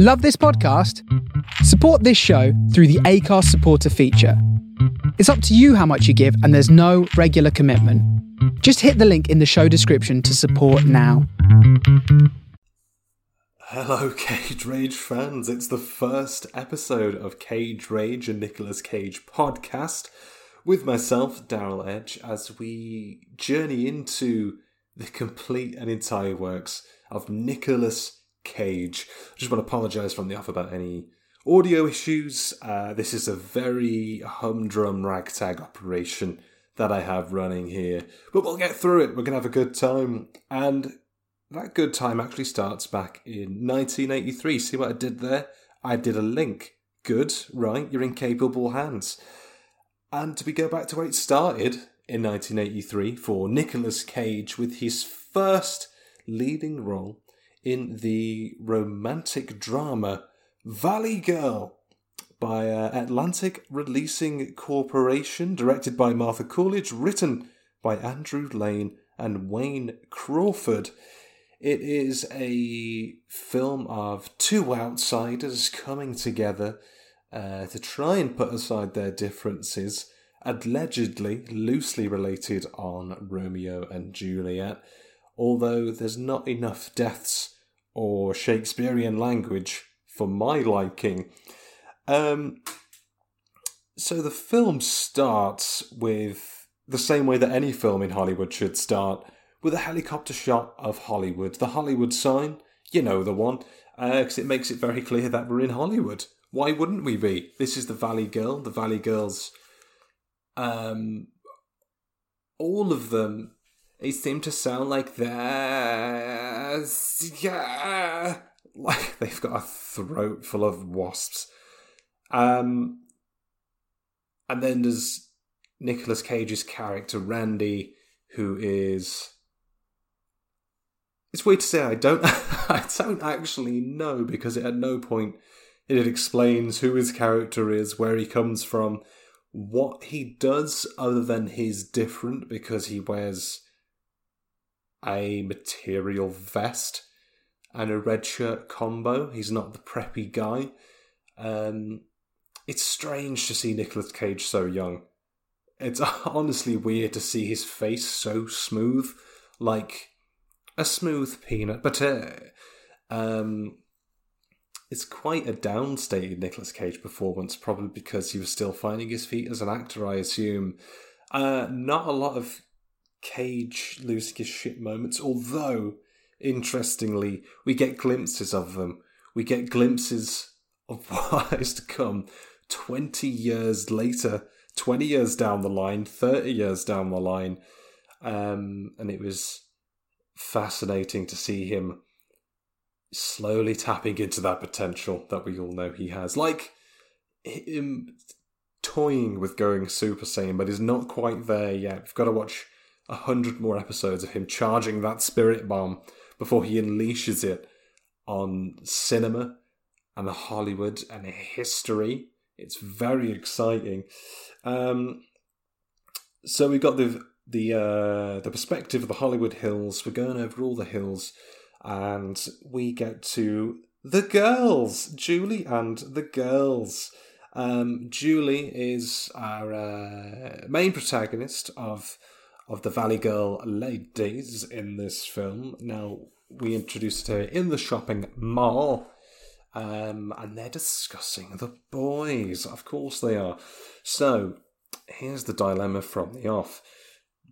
Love this podcast? Support this show through the Acast supporter feature. It's up to you how much you give, and there's no regular commitment. Just hit the link in the show description to support now. Hello, Cage Rage fans. It's the first episode of Cage Rage, a Nicolas Cage podcast, with myself, Daryl Edge, as we journey into the complete and entire works of Nicolas Cage. I just want to apologise from the off about any audio issues. Uh, this is a very humdrum ragtag operation that I have running here, but we'll get through it. We're going to have a good time. And that good time actually starts back in 1983. See what I did there? I did a link. Good, right? You're in capable hands. And to we go back to where it started in 1983 for Nicolas Cage with his first leading role in the romantic drama Valley Girl by uh, Atlantic Releasing Corporation, directed by Martha Coolidge, written by Andrew Lane and Wayne Crawford. It is a film of two outsiders coming together uh, to try and put aside their differences, allegedly loosely related on Romeo and Juliet although there's not enough deaths or Shakespearean language for my liking. Um, so the film starts with the same way that any film in Hollywood should start, with a helicopter shot of Hollywood. The Hollywood sign, you know the one, because uh, it makes it very clear that we're in Hollywood. Why wouldn't we be? This is the Valley Girl. The Valley Girls, um, all of them they seem to sound like this. Yeah. Like they've got a throat full of wasps. Um, and then there's Nicolas Cage's character, Randy, who is. It's weird to say I don't I don't actually know because at no point it explains who his character is, where he comes from, what he does other than he's different because he wears a material vest and a red shirt combo. He's not the preppy guy. Um, it's strange to see Nicolas Cage so young. It's honestly weird to see his face so smooth, like a smooth peanut. But uh, um, it's quite a downstated Nicolas Cage performance, probably because he was still finding his feet as an actor, I assume. Uh, not a lot of Cage losing his shit moments, although, interestingly, we get glimpses of them. We get glimpses of what is to come 20 years later, 20 years down the line, 30 years down the line. Um, and it was fascinating to see him slowly tapping into that potential that we all know he has. Like him toying with going Super Saiyan, but he's not quite there yet. We've got to watch a hundred more episodes of him charging that spirit bomb before he unleashes it on cinema and Hollywood and history. It's very exciting. Um, so we've got the the uh, the perspective of the Hollywood hills. We're going over all the hills, and we get to the girls, Julie and the girls. Um, Julie is our uh, main protagonist of of the Valley Girl ladies in this film. Now, we introduced her in the shopping mall, um, and they're discussing the boys. Of course, they are. So, here's the dilemma from the off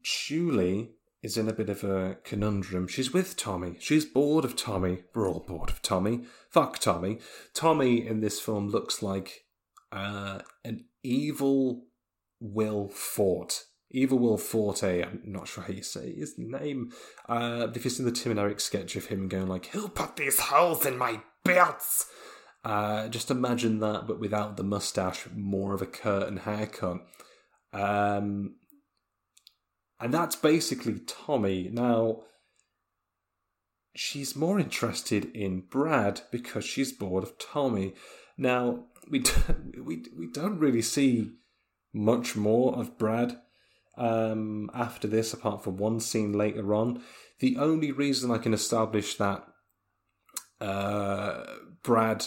Julie is in a bit of a conundrum. She's with Tommy. She's bored of Tommy. We're all bored of Tommy. Fuck Tommy. Tommy in this film looks like uh, an evil Will Forte Evil Will Forte, I'm not sure how you say his name. Uh, if you've seen the Tim and Eric sketch of him going like, "He'll put these holes in my belts," uh, just imagine that, but without the mustache, more of a curtain haircut. Um, and that's basically Tommy. Now, she's more interested in Brad because she's bored of Tommy. Now, we we we don't really see much more of Brad um, after this, apart from one scene later on. The only reason I can establish that uh, Brad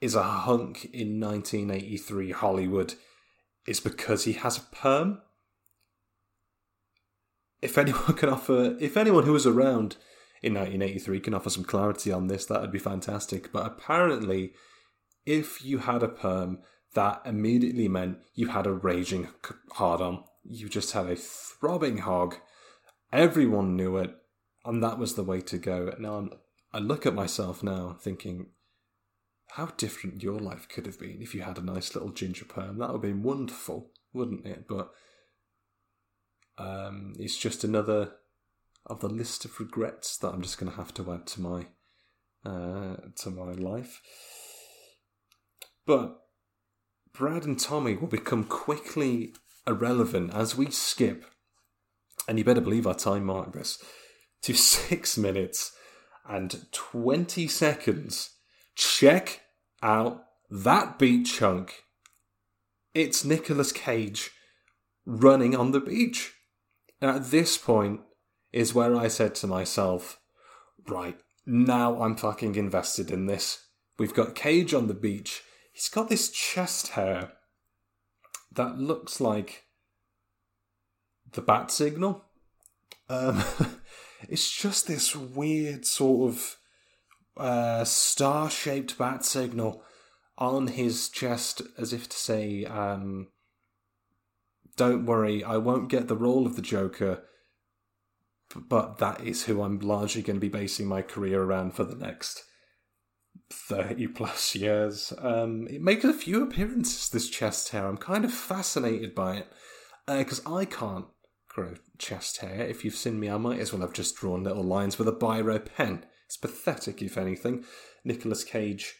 is a hunk in 1983 Hollywood is because he has a perm. If anyone can offer, if anyone who was around in 1983 can offer some clarity on this, that would be fantastic. But apparently, if you had a perm, that immediately meant you had a raging hard on. You just had a throbbing hog. Everyone knew it, and that was the way to go. Now I'm, I look at myself now, thinking, how different your life could have been if you had a nice little ginger perm. That would have been wonderful, wouldn't it? But um, it's just another of the list of regrets that I'm just going to have to add to my uh, to my life. But Brad and Tommy will become quickly irrelevant as we skip, and you better believe I time mark this, to six minutes and 20 seconds. Check out that beat chunk. It's Nicolas Cage running on the beach. At this point is where I said to myself, right, now I'm fucking invested in this. We've got Cage on the beach. He's got this chest hair that looks like the bat signal. Um, it's just this weird sort of uh, star shaped bat signal on his chest as if to say, um, Don't worry, I won't get the role of the Joker, but that is who I'm largely going to be basing my career around for the next 30 plus years. Um, it makes a few appearances, this chest hair. I'm kind of fascinated by it because uh, I can't grow chest hair. If you've seen me, I might as well have just drawn little lines with a biro pen. It's pathetic, if anything. Nicolas Cage,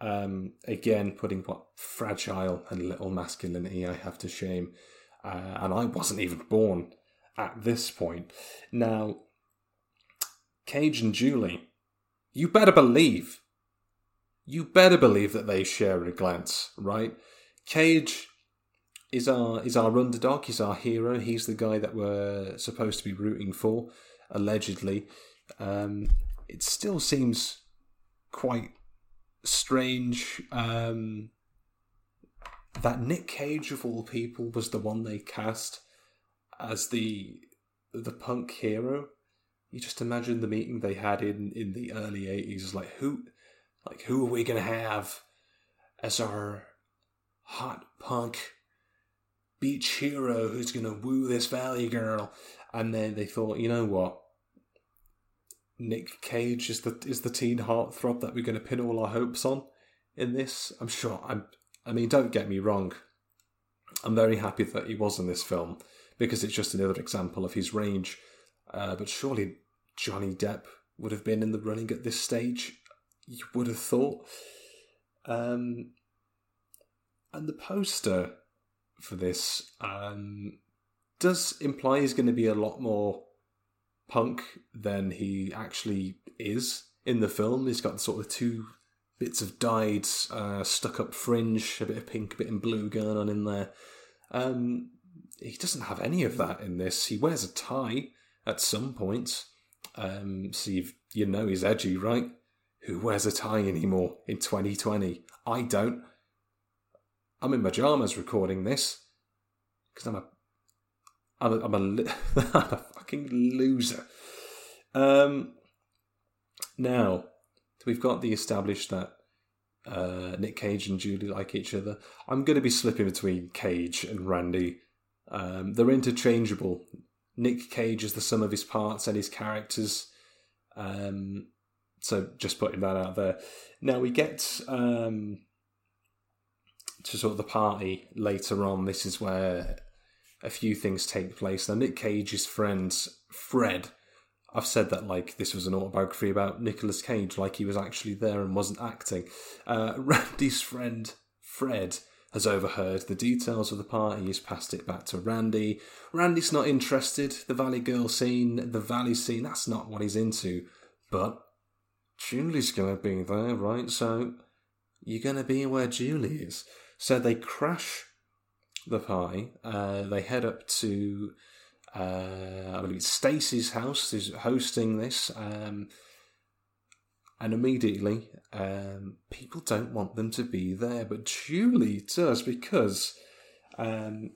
um, again, putting what fragile and little masculinity I have to shame. Uh, and I wasn't even born at this point. Now, Cage and Julie, you better believe, you better believe that they share a glance, right? Cage is our is our underdog. He's our hero. He's the guy that we're supposed to be rooting for, allegedly. Um, it still seems quite strange um, that Nick Cage of all people was the one they cast as the the punk hero. You just imagine the meeting they had in, in the early eighties, like who like who are we gonna have as our hot punk beach hero who's gonna woo this valley girl? And then they thought, you know what? Nick Cage is the is the teen heartthrob that we're gonna pin all our hopes on in this. I'm sure I'm I mean, don't get me wrong. I'm very happy that he was in this film because it's just another example of his range. Uh, but surely Johnny Depp would have been in the running at this stage. You would have thought. Um, and the poster for this um, does imply he's going to be a lot more punk than he actually is in the film. He's got sort of two bits of dyed, uh, stuck up fringe, a bit of pink, a bit in blue going on in there. Um, he doesn't have any of that in this. He wears a tie at some point. Um, so you know he's edgy, right? Who wears a tie anymore in 2020? I don't. I'm in pajamas recording this because I'm a I'm a, I'm a, I'm a fucking loser. Um, now we've got the established that uh, Nick Cage and Julie like each other. I'm going to be slipping between Cage and Randy um, they're interchangeable. Nick Cage is the sum of his parts and his characters. Um, so just putting that out there. Now we get um, to sort of the party later on. This is where a few things take place. Now Nick Cage's friend Fred. I've said that like this was an autobiography about Nicolas Cage, like he was actually there and wasn't acting. Uh, Randy's friend Fred has overheard the details of the party. He's passed it back to Randy. Randy's not interested. The Valley Girl scene, the Valley scene, that's not what he's into. But Julie's going to be there, right? So you're going to be where Julie is. So they crash the pie. Uh, they head up to, uh, I believe Stacy's house, who's hosting this. Um, and immediately um, people don't want them to be there, but Julie does because um,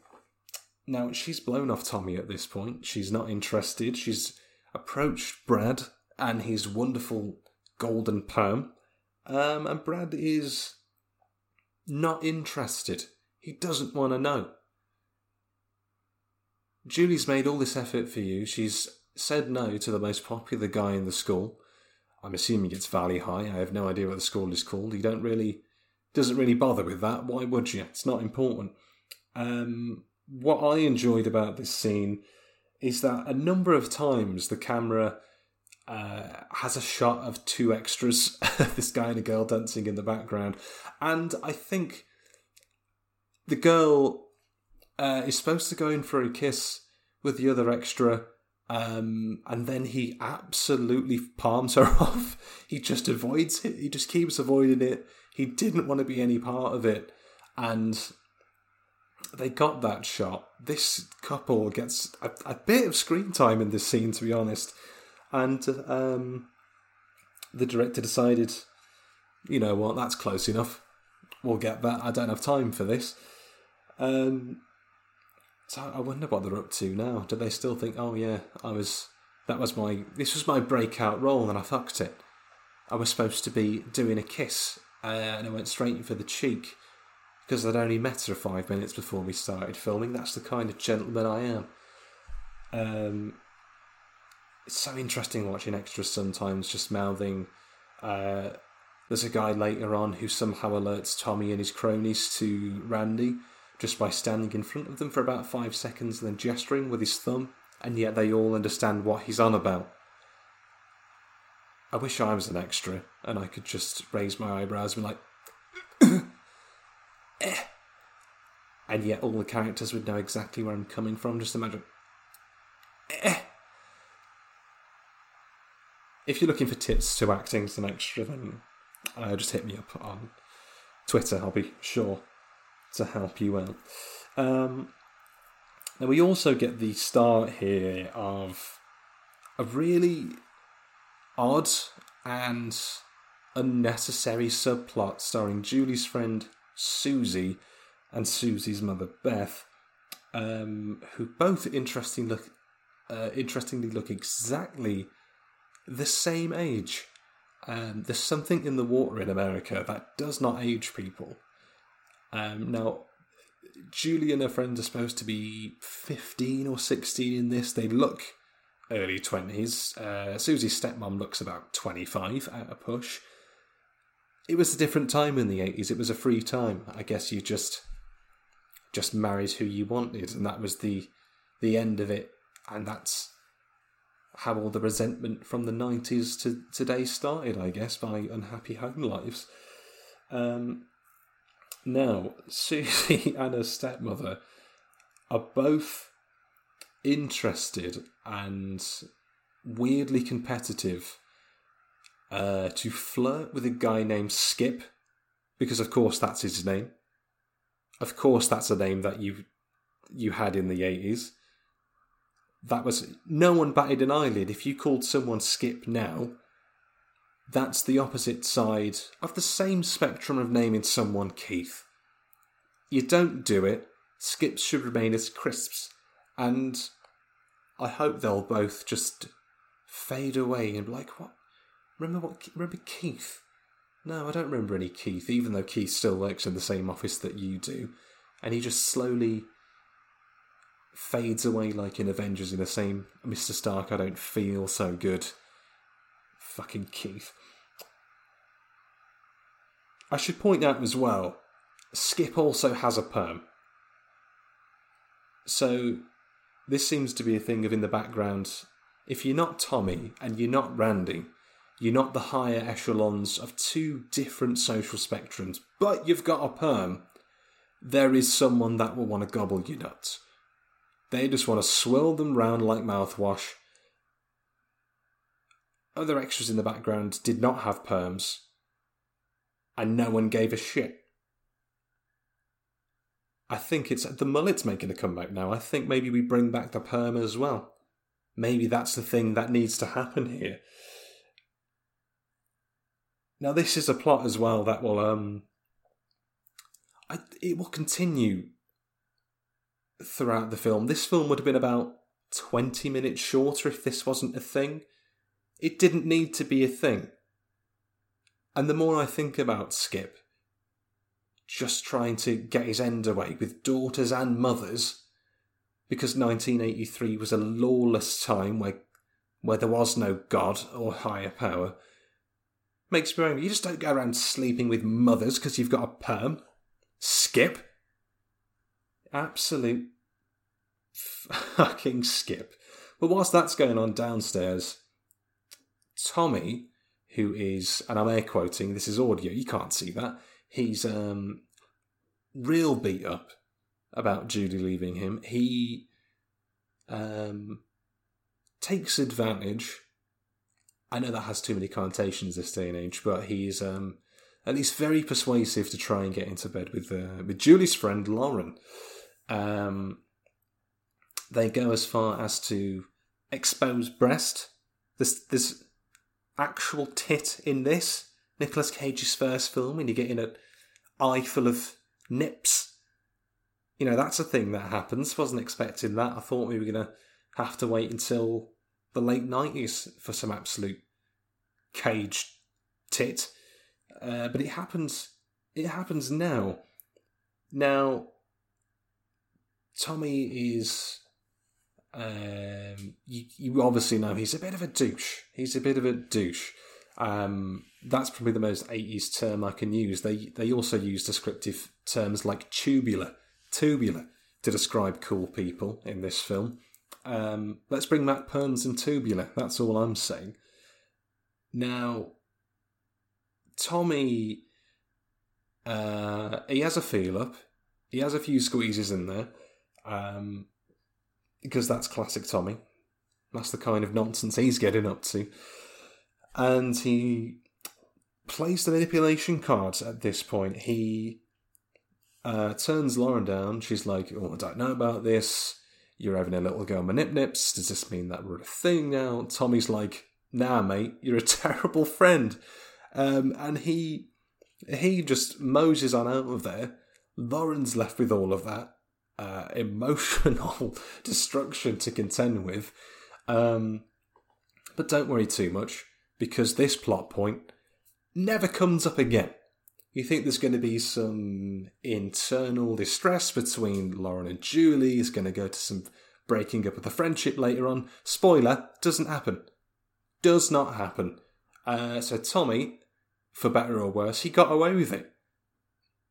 now she's blown off Tommy at this point. She's not interested. She's approached Brad and his wonderful golden perm, um, and Brad is not interested. He doesn't want to know. Julie's made all this effort for you. She's said no to the most popular guy in the school. I'm assuming it's Valley High. I have no idea what the school is called. You don't really doesn't really bother with that. Why would you? It's not important. Um, what I enjoyed about this scene is that a number of times the camera uh, has a shot of two extras, this guy and a girl dancing in the background, and I think the girl uh, is supposed to go in for a kiss with the other extra um, and then he absolutely palms her off. He just avoids it. He just keeps avoiding it. He didn't want to be any part of it. And they got that shot. This couple gets a, a bit of screen time in this scene, to be honest. And um, the director decided, you know what, that's close enough. We'll get that. I don't have time for this. Um, so I wonder what they're up to now. Do they still think, oh yeah, I was that was my this was my breakout role and I fucked it. I was supposed to be doing a kiss uh, and I went straight for the cheek because I'd only met her five minutes before we started filming. That's the kind of gentleman I am. Um, it's so interesting watching extras sometimes just mouthing. Uh, there's a guy later on who somehow alerts Tommy and his cronies to Randy just by standing in front of them for about five seconds and then gesturing with his thumb, and yet they all understand what he's on about. I wish I was an extra and I could just raise my eyebrows and be like, eh. And yet all the characters would know exactly where I'm coming from. Just imagine. Eh. If you're looking for tips to acting an extra, then uh, just hit me up on Twitter. I'll be sure to help you out. Um, now we also get the start here of a really odd and unnecessary subplot starring Julie's friend Susie and Susie's mother Beth, um, who both look, uh, interestingly look exactly the same age. Um, there's something in the water in America that does not age people. Um, now, Julie and her friends are supposed to be 15 or 16 in this. They look early 20s. Uh, Susie's stepmom looks about 25 at a push. It was a different time in the 80s. It was a free time. I guess you just just married who you wanted, and that was the the end of it. And that's how all the resentment from the 90s to today started, I guess, by unhappy home lives. Um, now, Susie and her stepmother are both interested and weirdly competitive uh, to flirt with a guy named Skip, because of course that's his name. Of course, that's a name that you you had in the eighties. That was no one batted an eyelid if you called someone Skip now that's the opposite side of the same spectrum of naming someone Keith. You don't do it, skips should remain as crisps, and I hope they'll both just fade away and be like, what? Remember what? Remember Keith? No, I don't remember any Keith, even though Keith still works in the same office that you do. And he just slowly fades away like in Avengers in the same Mr. Stark, I don't feel so good. Fucking Keith. I should point out as well, Skip also has a perm. So this seems to be a thing of in the background. If you're not Tommy and you're not Randy, you're not the higher echelons of two different social spectrums, but you've got a perm, there is someone that will want to gobble your nuts. They just want to swirl them round like mouthwash other extras in the background did not have perms, and no one gave a shit. I think it's the mullet's making a comeback now. I think maybe we bring back the perm as well. Maybe that's the thing that needs to happen here. Now, this is a plot as well that will um, I, it will continue throughout the film. This film would have been about twenty minutes shorter if this wasn't a thing. It didn't need to be a thing. And the more I think about Skip, just trying to get his end away with daughters and mothers, because 1983 was a lawless time where, where there was no God or higher power, makes me angry. You just don't go around sleeping with mothers because you've got a perm. Skip. Absolute fucking skip. But whilst that's going on downstairs, Tommy, who is, and I'm air quoting, this is audio, you can't see that, he's um, real beat up about Judy leaving him. He um, takes advantage. I know that has too many connotations this day and age, but he's um, at least very persuasive to try and get into bed with uh, with Julie's friend Lauren. Um, they go as far as to expose breast. There's, there's actual tit in this. Nicolas Cage's first film, and you get in an eye full of nips. You know, that's a thing that happens. Wasn't expecting that. I thought we were to have to wait until the late 90s for some absolute cage tit. Uh, but it happens. It happens now. Now, Tommy is. Um, you, you obviously know he's a bit of a douche. He's a bit of a douche. Um, that's probably the most 80s term I can use. They they also use descriptive terms like tubular, tubular to describe cool people in this film. Um, let's bring back perms and tubular. That's all I'm saying. Now, Tommy, uh, he has a feel up. He has a few squeezes in there, um, because that's classic Tommy. That's the kind of nonsense he's getting up to, and he plays the manipulation cards at this point. He uh, turns Lauren down. She's like, "Oh, I don't know about this. You're having a little on my nip nips. Does this mean that we're a thing now?" Tommy's like, "Nah, mate, you're a terrible friend." Um, and he he just moses on out of there. Lauren's left with all of that uh, emotional destruction to contend with. Um, but don't worry too much because this plot point never comes up again. You think there's going to be some internal distress between Lauren and Julie, is going to go to some breaking up of the friendship later on. Spoiler, doesn't happen. Does not happen. Uh, so Tommy for better or worse, he got away with it.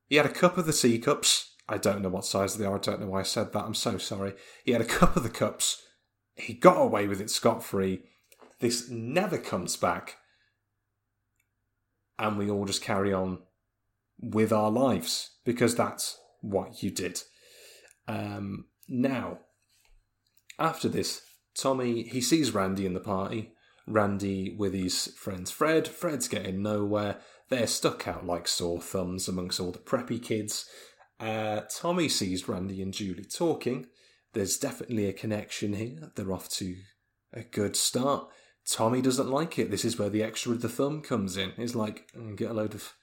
He had a cup of the tea cups. I don't know what size they are. I don't know why I said that. I'm so sorry. He had a cup of the cups. He got away with it scot free. This never comes back. And we all just carry on with our lives because that's what you did. Um, now, after this, Tommy he sees Randy in the party. Randy with his friends Fred. Fred's getting nowhere. They're stuck out like sore thumbs amongst all the preppy kids. Uh, Tommy sees Randy and Julie talking. There's definitely a connection here. They're off to a good start. Tommy doesn't like it. This is where the extra of the thumb comes in. He's like, mm, get a load of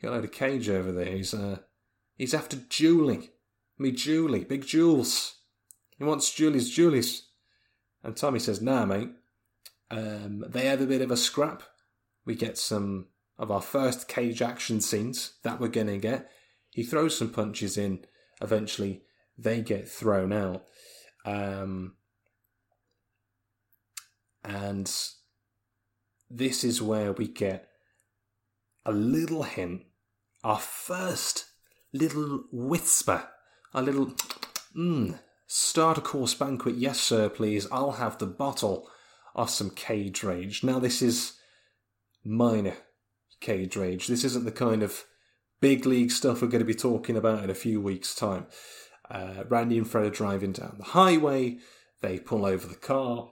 get a load of cage over there. He's uh he's after Julie. Me Julie, big Jules. He wants Julie's Julie's. And Tommy says, nah, mate, um, they have a bit of a scrap. We get some of our first cage action scenes that we're to get. He throws some punches in. Eventually, they get thrown out. Um, and this is where we get a little hint, our first little whisper, a little, mmm, start a course banquet, yes, sir, please. I'll have the bottle of some cage rage. Now, this is minor cage rage. This isn't the kind of big league stuff we're going to be talking about in a few weeks' time. Uh, Randy and Fred are driving down the highway. They pull over the car.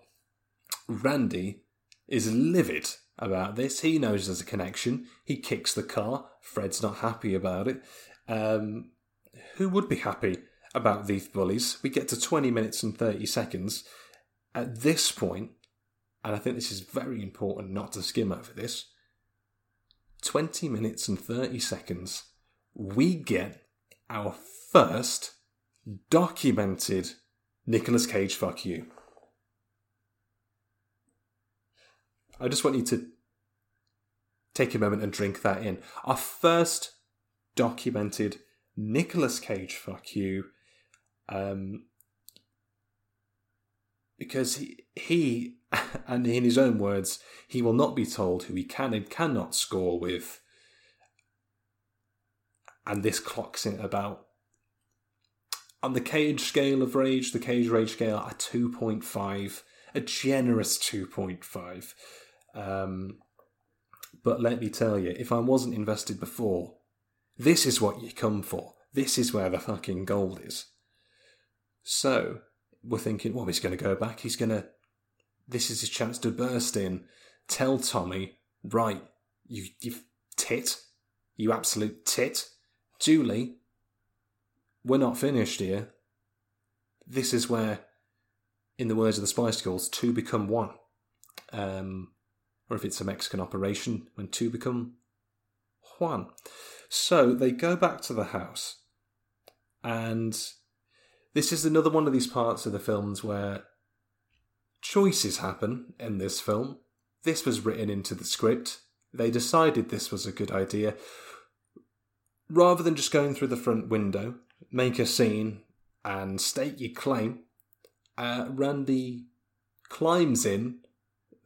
Randy is livid about this. He knows there's a connection. He kicks the car. Fred's not happy about it. Um, who would be happy about these bullies? We get to 20 minutes and 30 seconds. At this point, and I think this is very important not to skim over this, 20 minutes and 30 seconds, we get our first documented Nicolas Cage fuck you. I just want you to take a moment and drink that in. Our first documented Nicolas Cage fuck you. Um, because he, he, and in his own words, he will not be told who he can and cannot score with. And this clocks in about on the cage scale of rage, the cage rage scale, a 2.5, a generous 2.5. Um, but let me tell you, if I wasn't invested before, this is what you come for. This is where the fucking gold is. So, we're thinking, well, he's going to go back. He's going to. This is his chance to burst in, tell Tommy, right, you, you tit, you absolute tit. Julie, we're not finished here. This is where, in the words of the Spice Girls, two become one. Um, or if it's a Mexican operation, when two become Juan. So they go back to the house, and this is another one of these parts of the films where choices happen in this film. This was written into the script. They decided this was a good idea. Rather than just going through the front window, make a scene and state your claim, uh, Randy climbs in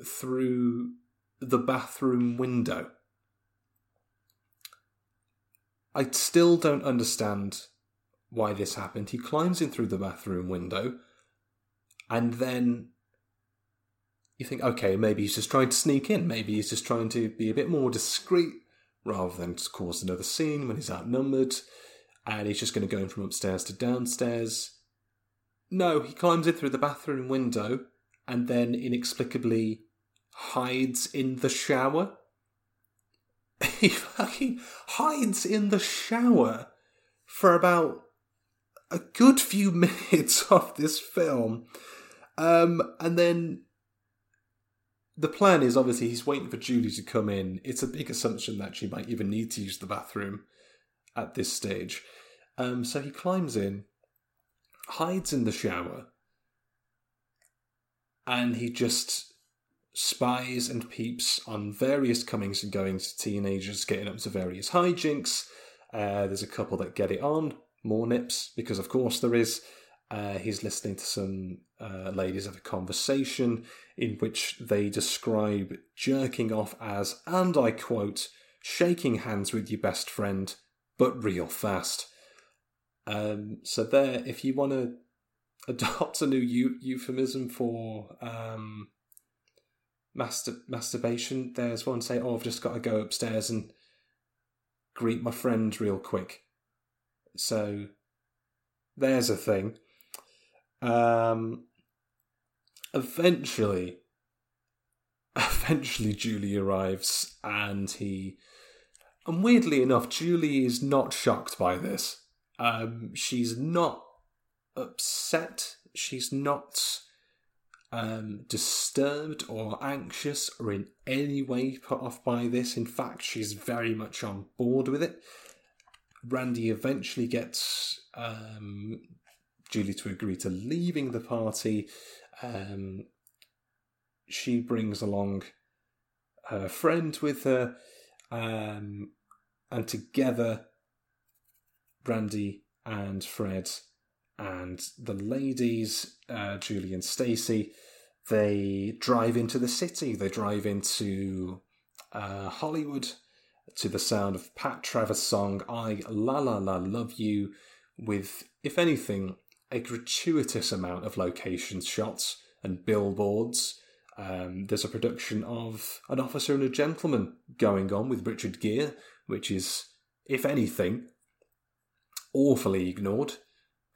through the bathroom window. I still don't understand why this happened. He climbs in through the bathroom window, and then you think, okay, maybe he's just trying to sneak in. Maybe he's just trying to be a bit more discreet rather than cause another scene when he's outnumbered, and he's just going to go in from upstairs to downstairs. No, he climbs in through the bathroom window and then inexplicably hides in the shower. he fucking hides in the shower for about a good few minutes of this film. Um, and then the plan is obviously he's waiting for Julie to come in. It's a big assumption that she might even need to use the bathroom at this stage. Um, so he climbs in, hides in the shower, and he just spies and peeps on various comings and goings of teenagers getting up to various hijinks. Uh, there's a couple that get it on, more nips, because of course there is. Uh, he's listening to some uh, ladies have a conversation in which they describe jerking off as, and I quote, shaking hands with your best friend, but real fast. Um, so there, if you want to adopt a new eu- euphemism for um, masturbation. There's one say, "Oh, I've just got to go upstairs and greet my friend real quick." So there's a thing. Um, eventually, eventually, Julie arrives, and he, and weirdly enough, Julie is not shocked by this. Um, she's not upset. She's not um, disturbed or anxious or in any way put off by this. In fact, she's very much on board with it. Randy eventually gets um, Julie to agree to leaving the party. Um, she brings along her friend with her, um, and together, Randy and Fred and the ladies, uh, Julie and Stacy, they drive into the city. They drive into uh, Hollywood to the sound of Pat Travers' song "I La La La Love You," with, if anything, a gratuitous amount of location shots and billboards. Um, there's a production of An Officer and a Gentleman going on with Richard Gere, which is, if anything, awfully ignored.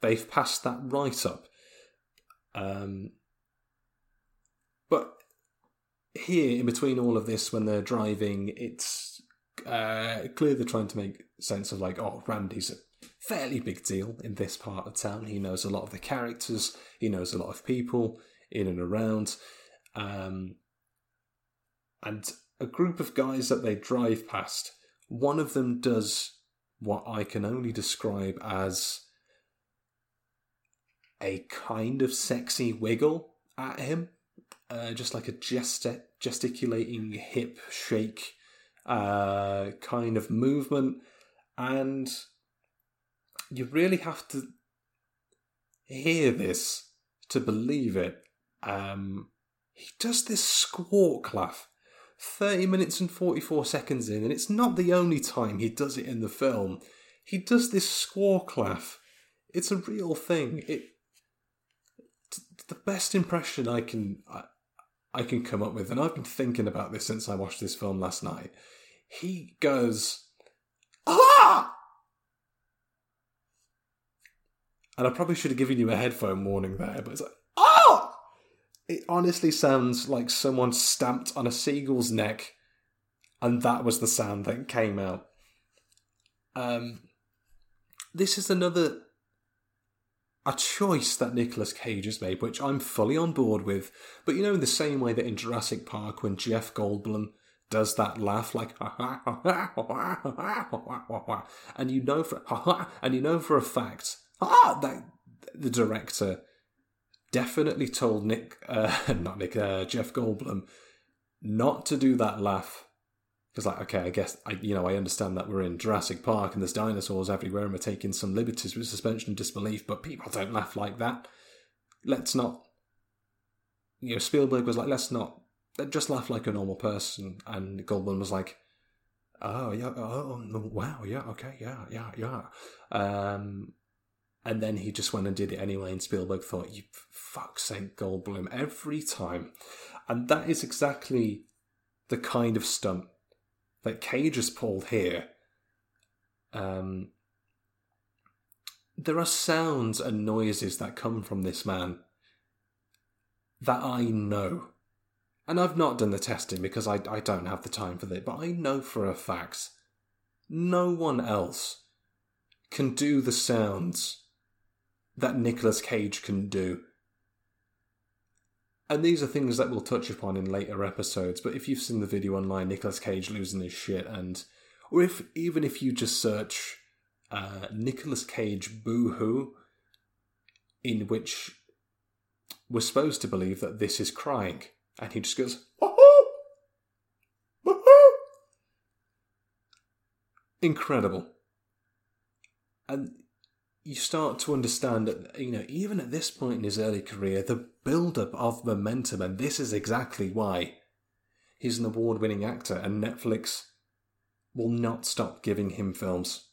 They've passed that right up. Um, but here, in between all of this, when they're driving, it's uh, clear they're trying to make sense of like, oh, Randy's a fairly big deal in this part of town. He knows a lot of the characters, he knows a lot of people in and around. Um, and a group of guys that they drive past. One of them does what I can only describe as a kind of sexy wiggle at him, uh, just like a gesti- gesticulating hip shake uh, kind of movement, and you really have to hear this to believe it. Um, he does this squawk laugh 30 minutes and 44 seconds in, and it's not the only time he does it in the film. He does this squawk laugh. It's a real thing. It the best impression I can I, can come up with, and I've been thinking about this since I watched this film last night. He goes, ah! And I probably should have given you a headphone warning there, but it's like, ah! It honestly sounds like someone stamped on a seagull's neck, and that was the sound that came out. Um, this is another a choice that Nicolas Cage has made, which I'm fully on board with. But you know, in the same way that in Jurassic Park, when Jeff Goldblum does that laugh like and you know for and you know for a fact that the director definitely told Nick, uh, not Nick, uh, Jeff Goldblum, not to do that laugh. Because, like, okay, I guess I, you know, I understand that we're in Jurassic Park and there's dinosaurs everywhere, and we're taking some liberties with suspension of disbelief. But people don't laugh like that. Let's not. You know, Spielberg was like, let's not just laugh like a normal person, and Goldblum was like, oh yeah, oh wow, yeah, okay, yeah, yeah, yeah. Um, and then he just went and did it anyway, and Spielberg thought, you fuck's sake, Goldblum, every time. And that is exactly the kind of stunt that Cage has pulled here. Um, there are sounds and noises that come from this man that I know. And I've not done the testing because I, I don't have the time for that, but I know for a fact no one else can do the sounds that Nicolas Cage can do. And these are things that we'll touch upon in later episodes, but if you've seen the video online, Nicolas Cage losing his shit, and or if even if you just search uh, Nicolas Cage boohoo in which we're supposed to believe that this is crying, and he just goes, incredible. And you start to understand that you know even at this point in his early career the build-up of momentum and this is exactly why he's an award-winning actor and netflix will not stop giving him films.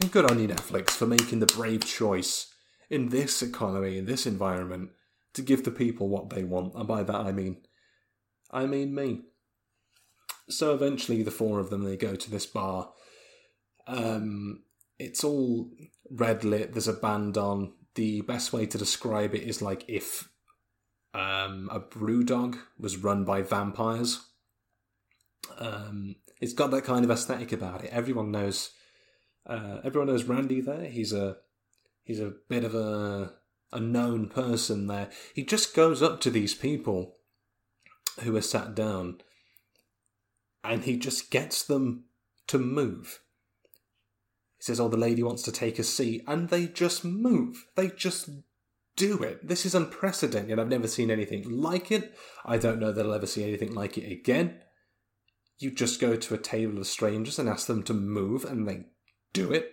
And good on you netflix for making the brave choice in this economy in this environment to give the people what they want. And by that i mean i mean me. So eventually the four of them they go to this bar. Um it's all red lit. There's a band on. The best way to describe it is like if um, a brew dog was run by vampires. Um, it's got that kind of aesthetic about it. Everyone knows. Uh, everyone knows Randy there. He's a he's a bit of a a known person there. He just goes up to these people who are sat down, and he just gets them to move. He says, Oh, the lady wants to take a seat. And they just move. They just do it. This is unprecedented. I've never seen anything like it. I don't know that I'll ever see anything like it again. You just go to a table of strangers and ask them to move, and they do it.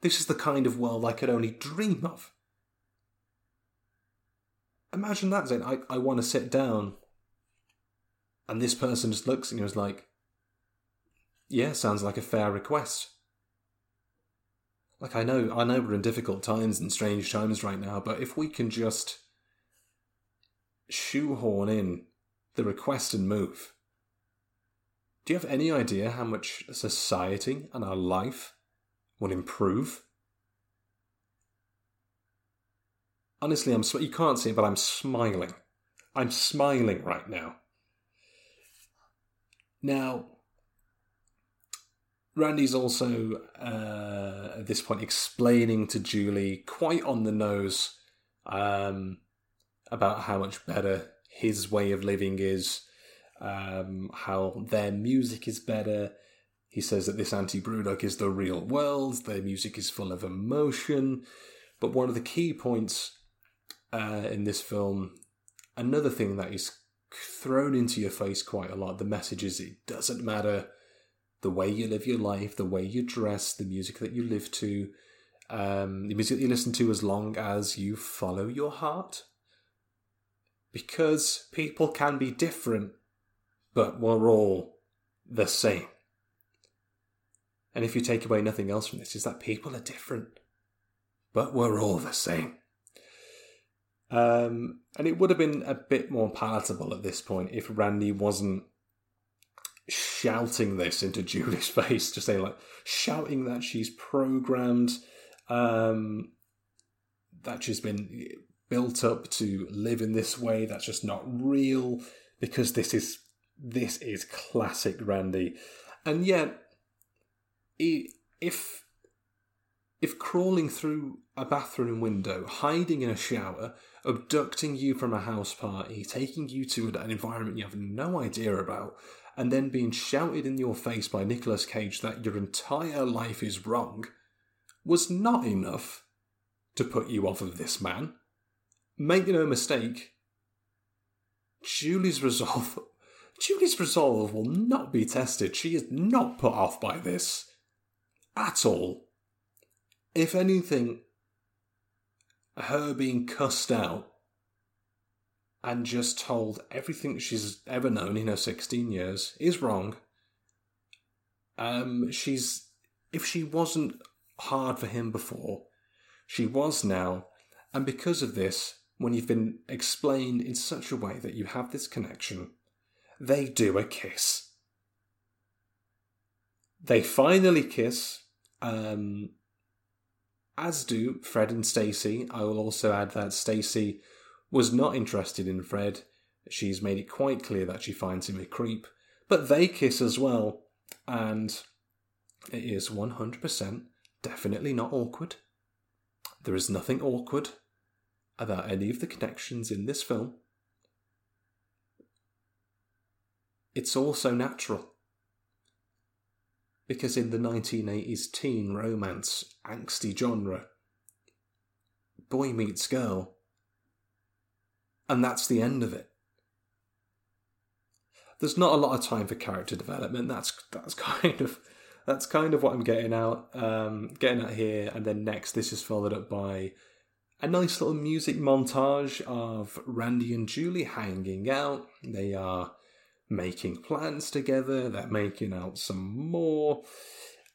This is the kind of world I could only dream of. Imagine that, Zane. I, I want to sit down, and this person just looks and is like, Yeah, sounds like a fair request. Like I know, I know we're in difficult times and strange times right now, but if we can just shoehorn in the request and move, do you have any idea how much society and our life will improve? Honestly, I'm. You can't see it, but I'm smiling. I'm smiling right now. Now, Randy's also uh, at this point explaining to Julie quite on the nose um, about how much better his way of living is. um, how their music is better. He says that this Anti Brewdog is the real world, their music is full of emotion. But one of the key points uh, in this film, another thing that is thrown into your face quite a lot, the message is it doesn't matter the way you live your life, the way you dress, the music that you live to, um, the music that you listen to, as long as you follow your heart. Because people can be different, but we're all the same. And if you take away nothing else from this, is that people are different, but we're all the same. Um, and it would have been a bit more palatable at this point if Randy wasn't shouting this into Julie's face, just saying like shouting that she's programmed, um, that she's been built up to live in this way. That's just not real because this is this is classic Randy, and yet, if if crawling through a bathroom window, hiding in a shower, abducting you from a house party, taking you to an environment you have no idea about, and then being shouted in your face by Nicolas Cage that your entire life is wrong, was not enough to put you off of this man. Make no mistake, Julie's resolve Julie's resolve will not be tested. She is not put off by this. At all. If anything, her being cussed out and just told everything she's ever known in her 16 years is wrong. Um, she's, if she wasn't hard for him before, she was now, and because of this, when you've been explained in such a way that you have this connection, they do a kiss. They finally kiss, um, as do Fred and Stacy. I will also add that Stacy was not interested in Fred. She's made it quite clear that she finds him a creep. But they kiss as well, and it is 100% definitely not awkward. There is nothing awkward about any of the connections in this film. It's also natural. Because in the 1980s teen romance, angsty genre, boy meets girl, and that's the end of it. There's not a lot of time for character development. That's that's kind of that's kind of what I'm getting out, um, getting at here. And then next, this is followed up by a nice little music montage of Randy and Julie hanging out. They are making plans together. They're making out some more.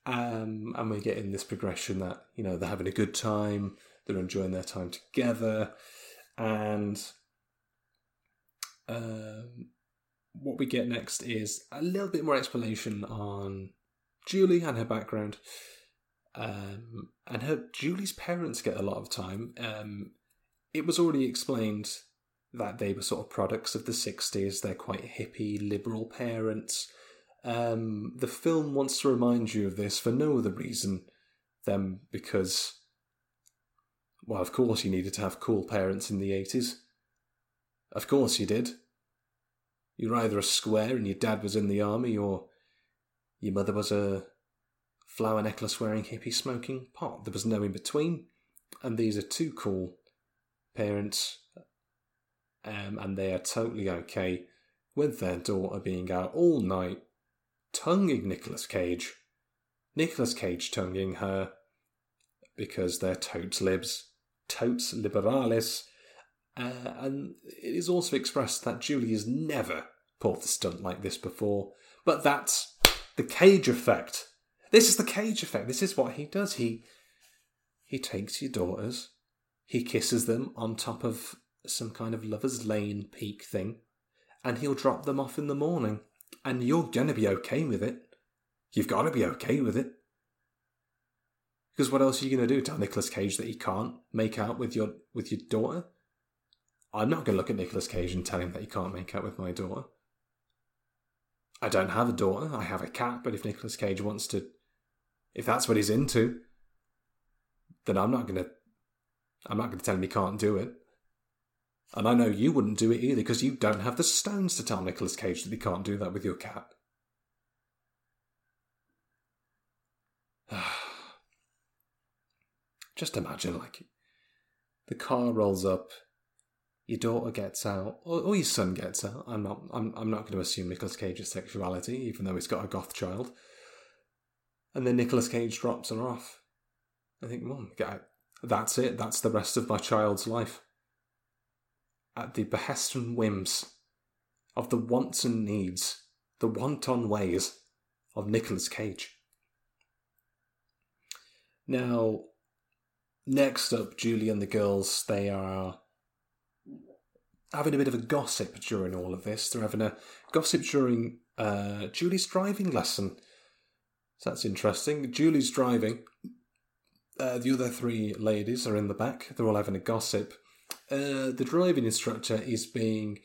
Um, and we're getting this progression that, you know, they're having a good time, they're enjoying their time together. And um, what we get next is a little bit more explanation on Julie and her background. Um, and her Julie's parents get a lot of time. Um, it was already explained that they were sort of products of the 60s. They're quite hippie, liberal parents. Um, the film wants to remind you of this for no other reason than because, well, of course, you needed to have cool parents in the 80s. Of course, you did. You were either a square and your dad was in the army, or your mother was a flower necklace wearing hippie smoking pot. There was no in between. And these are two cool parents um, and they are totally okay with their daughter being out all night, tonguing Nicolas Cage. Nicolas Cage tonguing her because they're totes libs, totes liberalis, uh, and it is also expressed that Julie has never pulled a stunt like this before, but that's the Cage effect. This is the Cage effect. This is what he does. He he takes your daughters, he kisses them on top of some kind of lover's lane peak thing, and he'll drop them off in the morning, and you're gonna be okay with it. You've got to be okay with it. Because what else are you gonna do? Tell Nicolas Cage that he can't make out with your with your daughter? I'm not gonna look at Nicolas Cage and tell him that he can't make out with my daughter. I don't have a daughter. I have a cat. But if Nicolas Cage wants to, if that's what he's into, then I'm not gonna. I'm not gonna tell him he can't do it. And I know you wouldn't do it either because you don't have the stones to tell Nicolas Cage that he can't do that with your cat. Just imagine, like, the car rolls up, your daughter gets out, or, or your son gets out. I'm not. I'm. I'm not going to assume Nicolas Cage's sexuality, even though he's got a goth child. And then Nicolas Cage drops her off. I think, Mum, that's it. That's the rest of my child's life. At the behest and whims of the wants and needs, the wanton ways of Nicolas Cage. Now, next up, Julie and the girls, they are having a bit of a gossip during all of this. They're having a gossip during uh, Julie's driving lesson. So that's interesting. Julie's driving. Uh, the other three ladies are in the back. They're all having a gossip. Uh, the driving instructor is being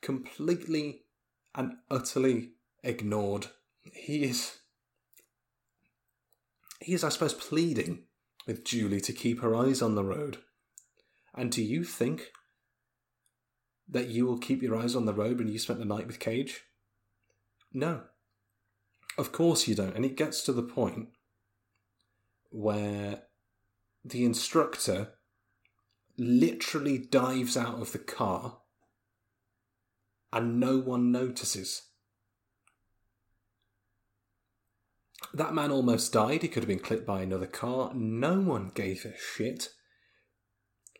completely and utterly ignored. He is. He is, I suppose, pleading with Julie to keep her eyes on the road. And do you think that you will keep your eyes on the road when you spent the night with Cage? No. Of course you don't. And it gets to the point where the instructor literally dives out of the car and no one notices. That man almost died. He could have been clipped by another car. No one gave a shit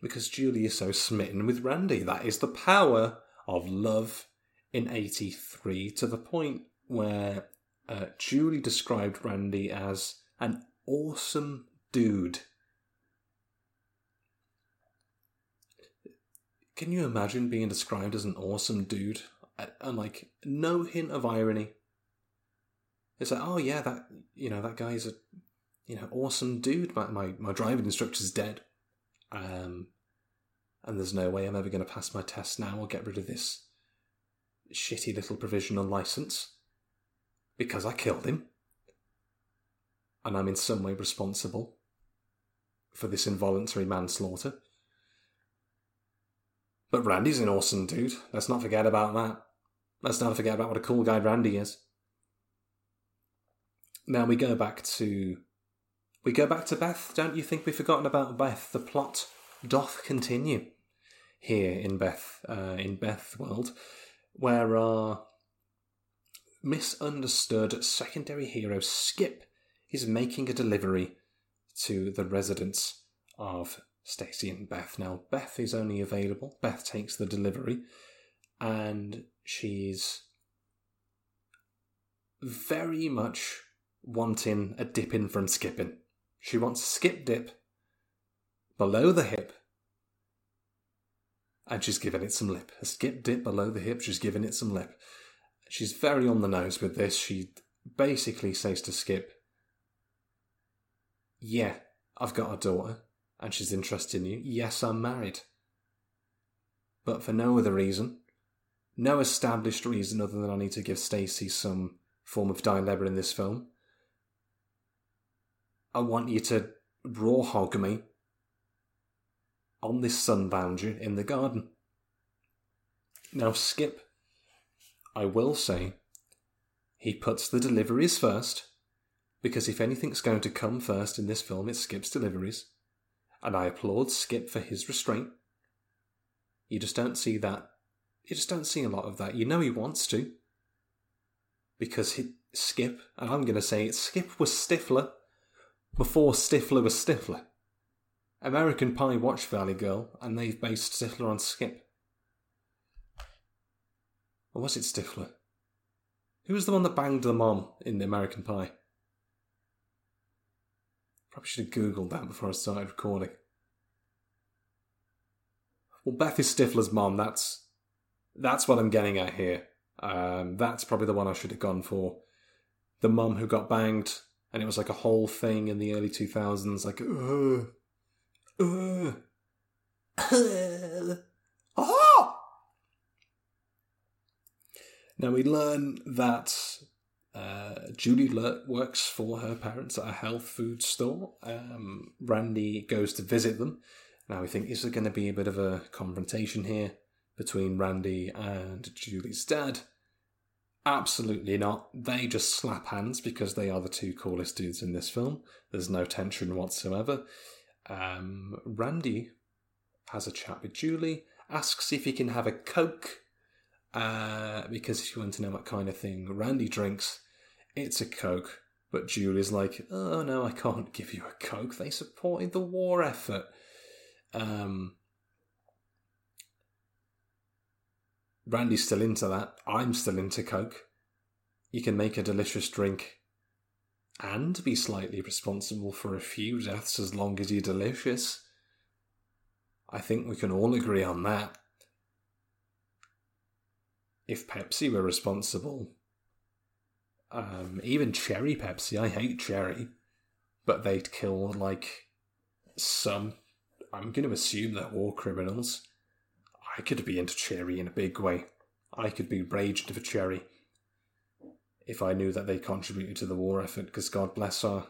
because Julie is so smitten with Randy. That is the power of love in 83 to the point where uh, Julie described Randy as an awesome dude. Can you imagine being described as an awesome dude? And like, no hint of irony. It's like, oh yeah, that, you know, that guy's a, you know, awesome dude. My, my, my driving instructor's dead. Um, and there's no way I'm ever going to pass my test now or get rid of this shitty little provisional license because I killed him. And I'm in some way responsible for this involuntary manslaughter. But Randy's an awesome dude. Let's not forget about that. Let's not forget about what a cool guy Randy is. Now we go back to we go back to Beth. Don't you think we've forgotten about Beth? The plot doth continue here in Beth uh, in Beth world, where our misunderstood secondary hero Skip is making a delivery to the residence of Stacy and Beth. Now Beth is only available. Beth takes the delivery, and she's very much wanting a dip in from skipping. She wants skip dip below the hip, and she's giving it some lip. A skip dip below the hip, she's giving it some lip. She's very on the nose with this. She basically says to Skip, Yeah, I've got a daughter, and she's interested in you. Yes, I'm married. But for no other reason, no established reason other than I need to give Stacy some form of dilemma in this film. I want you to raw hog me on this sun boundary in the garden. Now, Skip, I will say, he puts the deliveries first, because if anything's going to come first in this film, it's Skip's deliveries. And I applaud Skip for his restraint. You just don't see that. You just don't see a lot of that. You know he wants to. Because he, Skip, and I'm going to say it, Skip was Stifler before Stifler was Stifler. American Pie watched Valley Girl, and they've based Stifler on Skip. Or was it Stifler? Who was the one that banged the mom in the American Pie? Probably should have googled that before I started recording. Well, Beth is Stifler's mom. That's that's what I'm getting at here. Um, that's probably the one I should have gone for. The mom who got banged, and it was like a whole thing in the early 2000s. Like, ugh, uh, oh! Now we learn that uh, Julie works for her parents at a health food store. Um, Randy goes to visit them, Now we think is there going to be a bit of a confrontation here between Randy and Julie's dad? Absolutely not. They just slap hands because they are the two coolest dudes in this film. There's no tension whatsoever. Um, Randy has a chat with Julie, asks if he can have a Coke uh, because she wants to know what kind of thing Randy drinks. It's a Coke. But Julie's like, oh no, I can't give you a Coke. They supported the war effort. Um, Randy's still into that. I'm still into Coke. You can make a delicious drink and be slightly responsible for a few deaths as long as you're delicious. I think we can all agree on that. If Pepsi were responsible, um, even cherry Pepsi, I hate cherry, but they'd kill like some. I'm going to assume they're war criminals. I could be into cherry in a big way. I could be raged for cherry if I knew that they contributed to the war effort. Because God bless our,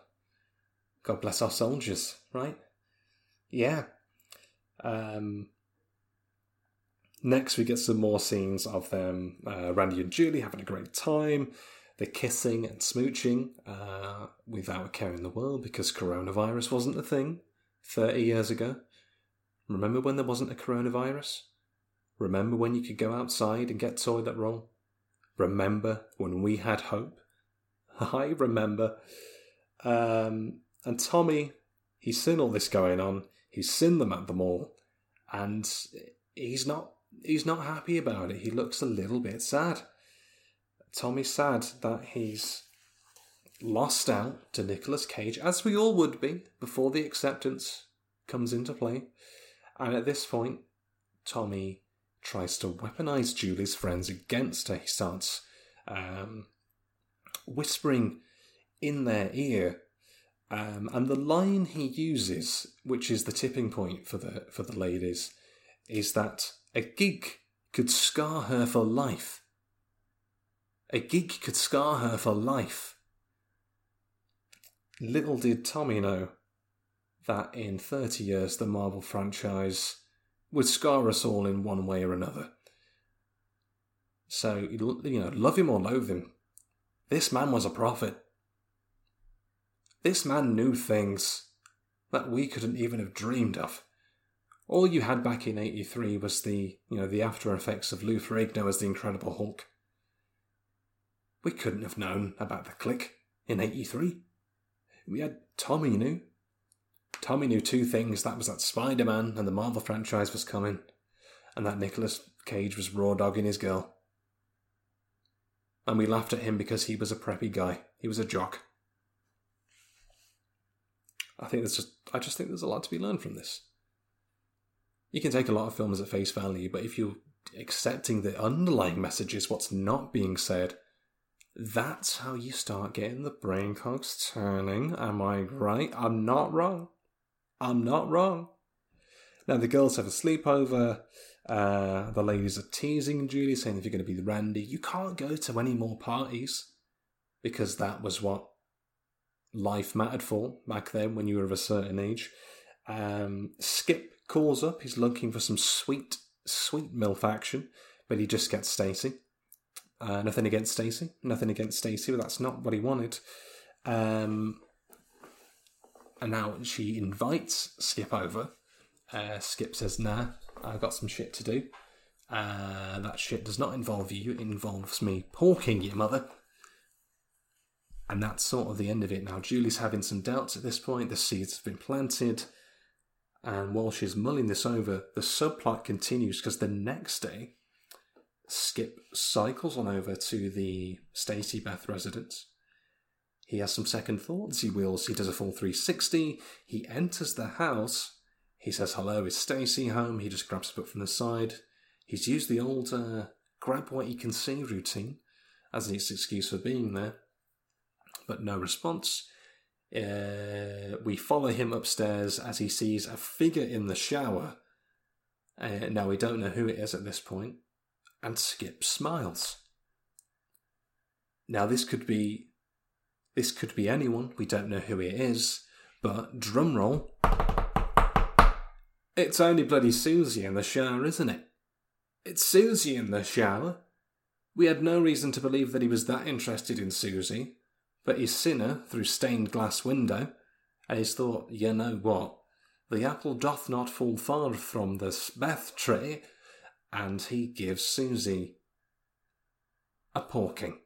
God bless our soldiers, right? Yeah. Um, next, we get some more scenes of them, uh, Randy and Julie having a great time. They're kissing and smooching uh, without a care in the world because coronavirus wasn't a thing 30 years ago. Remember when there wasn't a coronavirus? Remember when you could go outside and get toilet roll? Remember when we had hope? I remember. Um, and Tommy, he's seen all this going on. He's seen them at the mall, and he's not he's not happy about it. He looks a little bit sad. Tommy's sad that he's lost out to Nicolas Cage, as we all would be before the acceptance comes into play. And at this point, Tommy tries to weaponize Julie's friends against her. He starts um, whispering in their ear. Um, and the line he uses, which is the tipping point for the for the ladies, is that a gig could scar her for life. A gig could scar her for life. Little did Tommy know that in 30 years the Marvel franchise would scar us all in one way or another. So, you know, love him or loathe him, this man was a prophet. This man knew things that we couldn't even have dreamed of. All you had back in 83 was the, you know, the after effects of Lou Ferrigno as the Incredible Hulk. We couldn't have known about the click in 83. We had Tommy knew. Tommy knew two things that was that Spider Man and the Marvel franchise was coming, and that Nicolas Cage was raw dogging his girl. And we laughed at him because he was a preppy guy. He was a jock. I think there's just I just think there's a lot to be learned from this. You can take a lot of films at face value, but if you're accepting the underlying messages, what's not being said, that's how you start getting the brain cogs turning. Am I right? I'm not wrong. I'm not wrong. Now, the girls have a sleepover. Uh, the ladies are teasing Julie, saying if you're going to be the Randy, you can't go to any more parties because that was what life mattered for back then when you were of a certain age. Um, Skip calls up. He's looking for some sweet, sweet MILF action, but he just gets Stacy. Uh, nothing against Stacy, nothing against Stacy, but that's not what he wanted. Um, and now she invites Skip over. Uh, Skip says, "Nah, I've got some shit to do. Uh, that shit does not involve you. It involves me porking your mother." And that's sort of the end of it. Now Julie's having some doubts at this point. The seeds have been planted. And while she's mulling this over, the subplot continues because the next day, Skip cycles on over to the Stacy Beth residence. He has some second thoughts. He wheels, he does a full 360. He enters the house. He says, Hello, is Stacy home? He just grabs a book from the side. He's used the old uh, grab what you can see routine as his excuse for being there, but no response. Uh, we follow him upstairs as he sees a figure in the shower. Uh, now, we don't know who it is at this point and Skip smiles. Now this could be this could be anyone, we don't know who it is, but drumroll. It's only bloody Susie in the shower, isn't it? It's Susie in the shower. We had no reason to believe that he was that interested in Susie, but he's seen her through stained glass window, and he's thought, you know what? The apple doth not fall far from the smeth tree, and he gives Susie a porking.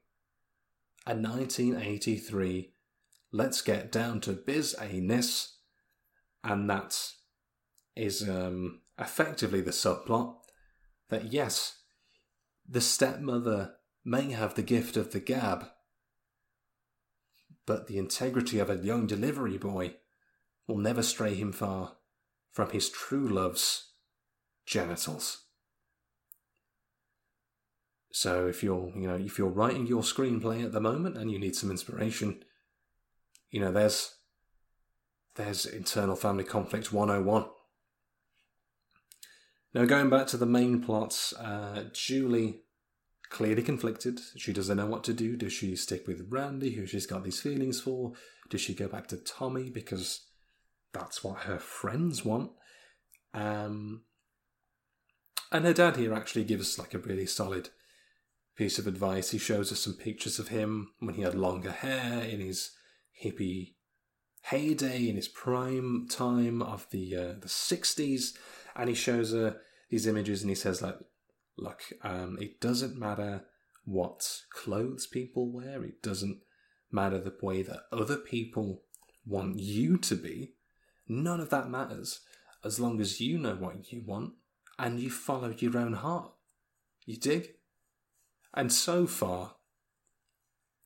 A 1983 Let's Get Down to Biz Anus, and that is um, effectively the subplot that yes, the stepmother may have the gift of the gab, but the integrity of a young delivery boy will never stray him far from his true love's genitals. So if you're, you know, if you're writing your screenplay at the moment and you need some inspiration, you know, there's there's internal family conflict 101. Now, going back to the main plots, uh, Julie clearly conflicted. She doesn't know what to do. Does she stick with Randy, who she's got these feelings for? Does she go back to Tommy because that's what her friends want? Um, and her dad here actually gives like a really solid piece of advice. He shows us some pictures of him when he had longer hair in his hippie heyday, in his prime time of the uh, the sixties, and he shows her these images and he says like, "Look, um, it doesn't matter what clothes people wear. It doesn't matter the way that other people want you to be. None of that matters as long as you know what you want and you follow your own heart. You dig? And so far,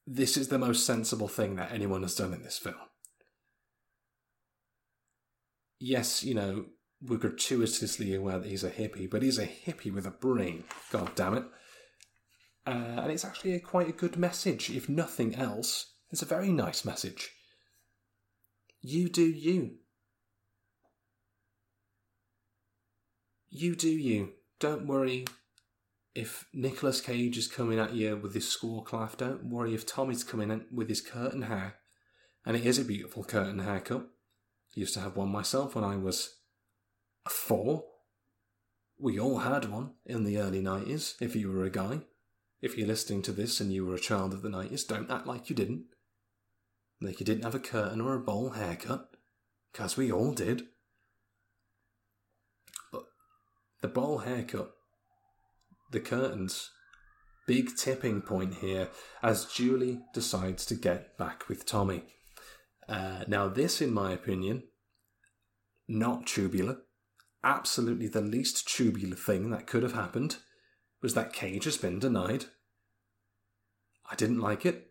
this is the most sensible thing that anyone has done in this film. Yes, you know, we're gratuitously aware that he's a hippie, but he's a hippie with a brain. God damn it. Uh, and it's actually a, quite a good message, if nothing else. It's a very nice message. You do you. You do you. Don't worry if Nicolas Cage is coming at you with his score cloth. Don't worry if Tommy's coming in with his curtain hair. And it is a beautiful curtain haircut. I used to have one myself when I was four. We all had one in the early 90s, if you were a guy. If you're listening to this and you were a child of the 90s, don't act like you didn't. Like you didn't have a curtain or a bowl haircut, because we all did. But the bowl haircut, the curtains, big tipping point here as Julie decides to get back with Tommy. Uh, now, this, in my opinion, not tubular, absolutely the least tubular thing that could have happened was that Cage has been denied. I didn't like it.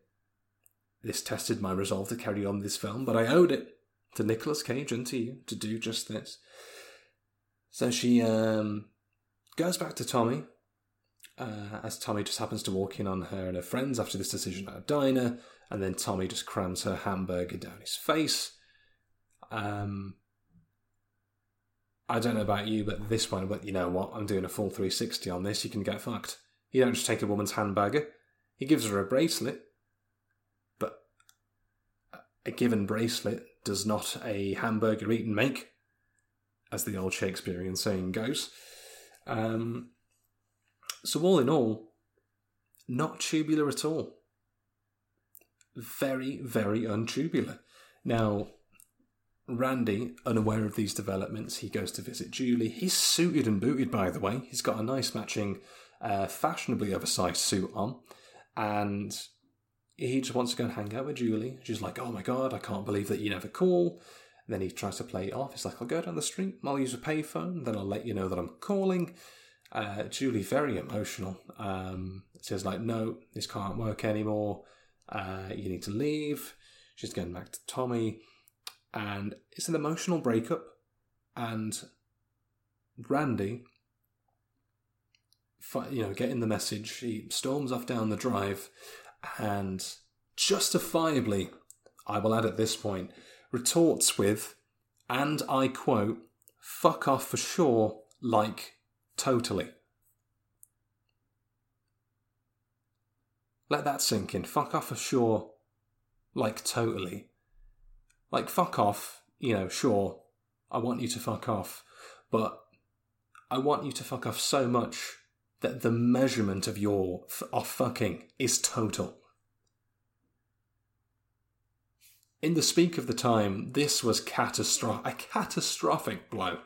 This tested my resolve to carry on this film, but I owed it to Nicolas Cage and to you to do just this. So she um, goes back to Tommy, uh, as Tommy just happens to walk in on her and her friends after this decision at a diner, and then Tommy just crams her hamburger down his face. Um, I don't know about you, but this point, but you know what? I'm doing a full 360 on this. You can get fucked. You don't just take a woman's hamburger. He gives her a bracelet, but a given bracelet does not a hamburger eat and make, as the old Shakespearean saying goes. Um, so all in all, not tubular at all. Very, very untubular. Now, Randy, unaware of these developments, he goes to visit Julie. He's suited and booted, by the way. He's got a nice matching, uh, fashionably oversized suit on. And he just wants to go and hang out with Julie. She's like, oh my god, I can't believe that you never call. then he tries to play it off. He's like, I'll go down the street, I'll use a payphone, then I'll let you know that I'm calling. Uh, Julie, very emotional, um, says like, no, this can't work anymore. Uh, you need to leave. She's going back to Tommy and it's an emotional breakup. And Randy, you know, getting the message, he storms off down the drive, and justifiably, I will add at this point, retorts with, and I quote, "Fuck off for sure," like totally. Let that sink in. Fuck off sure, like totally. Like, fuck off, you know, sure, I want you to fuck off. but I want you to fuck off so much that the measurement of your off fucking is total. In the speak of the time, this was a catastrophic blow.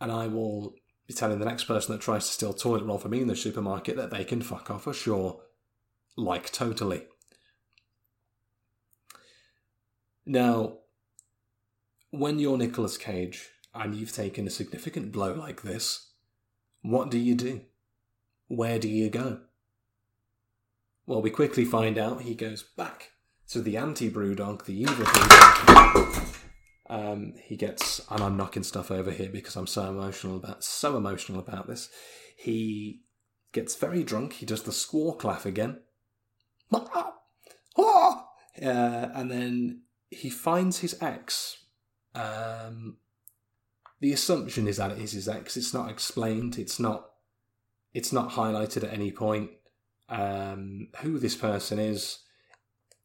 And I will be telling the next person that tries to steal toilet roll from me in the supermarket that they can fuck off for sure. Like, totally. Now, when you're Nicolas Cage and you've taken a significant blow like this, what do you do? Where do you go? Well, we quickly find out he goes back to the anti Brewdog, the evil Brewdog. Um, he gets, and I'm knocking stuff over here because I'm so emotional about so emotional about this. He gets very drunk. He does the squawk laugh again, uh, and then he finds his ex. Um, the assumption is that it is his ex. It's not explained. It's not. It's not highlighted at any point um, who this person is,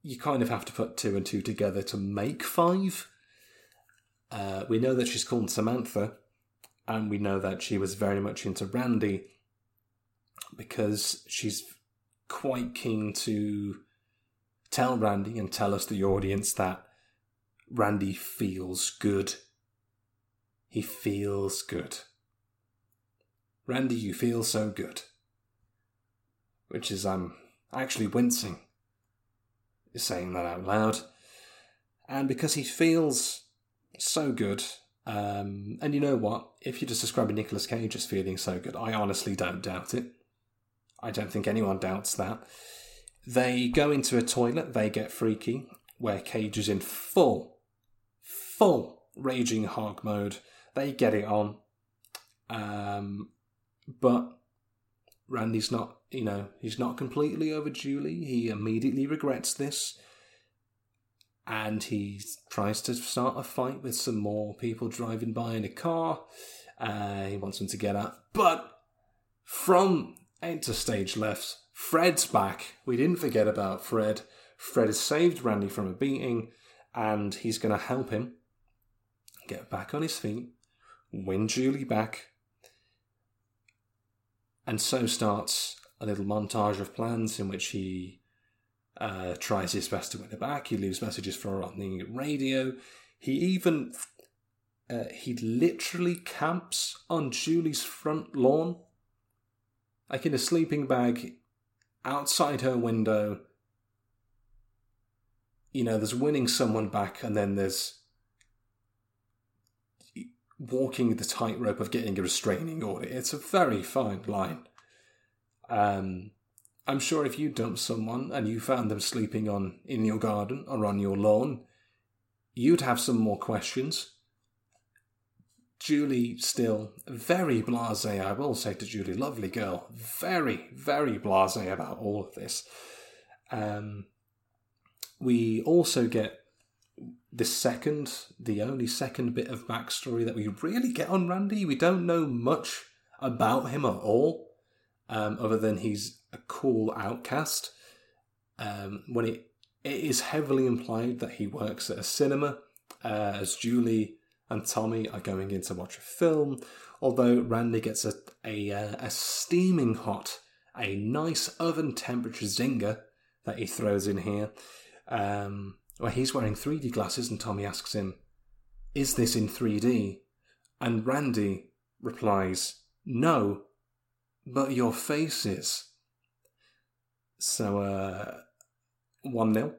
you kind of have to put two and two together to make five. Uh, we know that she's called Samantha, and we know that she was very much into Randy because she's quite keen to tell Randy and tell us, the audience, that Randy feels good. He feels good. Randy, you feel so good which is I'm actually wincing saying that out loud. And because he feels so good, um, and you know what? If you're just describing Nicolas Cage as feeling so good, I honestly don't doubt it. I don't think anyone doubts that. They go into a toilet, they get freaky, where Cage is in full, full raging hog mode. They get it on. Um, but Randy's not, you know, he's not completely over Julie. He immediately regrets this. And he tries to start a fight with some more people driving by in a car. Uh, he wants them to get out. But from enter stage left, Fred's back. We didn't forget about Fred. Fred has saved Randy from a beating, and he's going to help him get back on his feet, win Julie back, and so starts a little montage of plans in which he uh, tries his best to win her back. He leaves messages for her on the radio. He even uh, he literally camps on Julie's front lawn, like in a sleeping bag, outside her window. You know, there's winning someone back, and then there's walking the tightrope of getting a restraining order. It's a very fine line. Um, I'm sure if you dumped someone and you found them sleeping on in your garden or on your lawn, you'd have some more questions. Julie still very blasé. I will say to Julie, lovely girl, very very blasé about all of this. Um, we also get the second, the only second bit of backstory that we really get on Randy. We don't know much about him at all, um, other than he's a cool outcast. Um, when it it is heavily implied that he works at a cinema, uh, as Julie and Tommy are going in to watch a film. Although Randy gets a a, uh, a steaming hot, a nice oven temperature zinger that he throws in here. Um, where he's wearing 3D glasses and Tommy asks him, Is this in 3D? And Randy replies, No, but your face is. So, uh, 1 0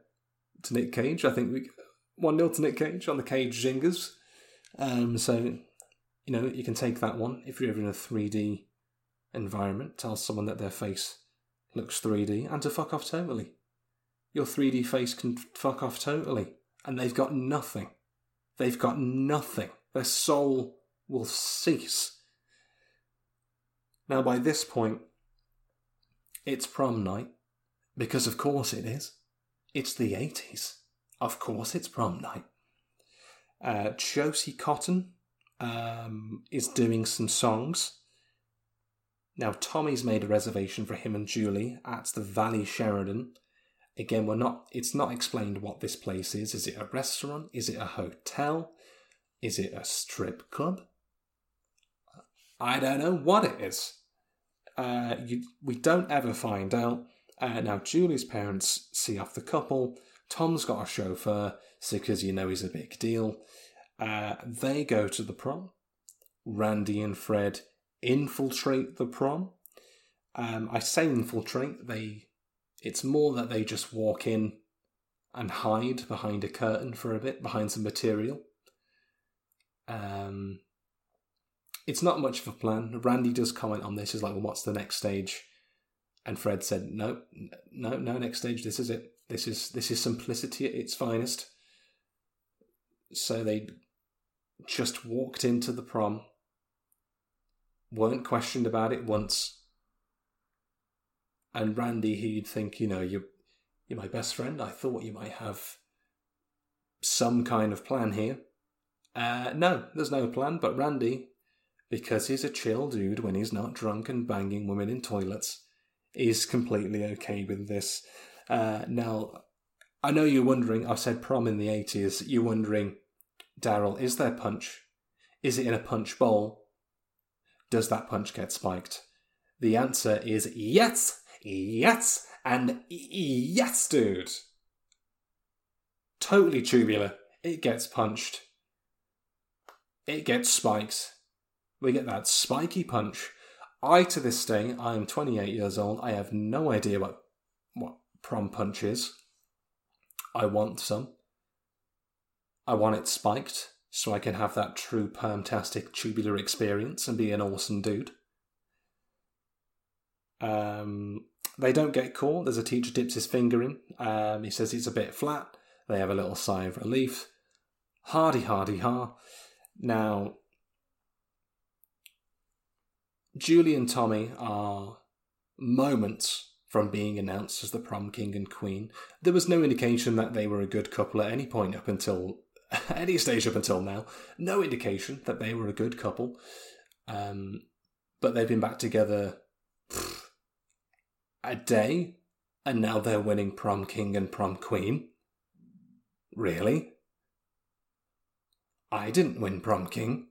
to Nick Cage. I think we. 1 0 to Nick Cage on the Cage Zingers. Um, so, you know, you can take that one if you're ever in a 3D environment, tell someone that their face looks 3D, and to fuck off totally your 3D face can fuck off totally. And they've got nothing. They've got nothing. Their soul will cease. Now, by this point, it's prom night, because of course it is. It's the 80s. Of course it's prom night. Uh, Josie Cotton um, is doing some songs. Now, Tommy's made a reservation for him and Julie at the Valley Sheraton Again, we're not. It's not explained what this place is. Is it a restaurant? Is it a hotel? Is it a strip club? I don't know what it is. Uh, you, we don't ever find out. Uh, now, Julie's parents see off the couple. Tom's got a chauffeur, because you know he's a big deal. Uh, they go to the prom. Randy and Fred infiltrate the prom. Um, I say infiltrate. They, it's more that they just walk in and hide behind a curtain for a bit, behind some material. Um, it's not much of a plan. Randy does comment on this. He's like, well, what's the next stage? And Fred said, no, no, no, next stage. This is it. This is this is simplicity at its finest. So they just walked into the prom, weren't questioned about it once. And Randy, he'd think, you know, you're you're my best friend. I thought you might have some kind of plan here. Uh, no, there's no plan. But Randy because he's a chill dude when he's not drunk and banging women in toilets, is completely okay with this. Uh, now, I know you're wondering, I've said prom in the 80s, you're wondering, Daryl, is there punch? Is it in a punch bowl? Does that punch get spiked? The answer is yes, yes, and yes, dude. Totally tubular. It gets punched. It gets spikes we get that spiky punch. I, to this day, I am 28 years old. I have no idea what, what prom punch is. I want some. I want it spiked so I can have that true permtastic tubular experience and be an awesome dude. Um, they don't get caught. There's a teacher dips his finger in. Um, he says it's a bit flat. They have a little sigh of relief. Hardy, hardy, ha. Now, Julie and Tommy are moments from being announced as the prom king and queen. There was no indication that they were a good couple at any point up until any stage up until now. No indication that they were a good couple. Um, but they've been back together pff, a day, and now they're winning prom king and prom queen. Really? I didn't win prom king.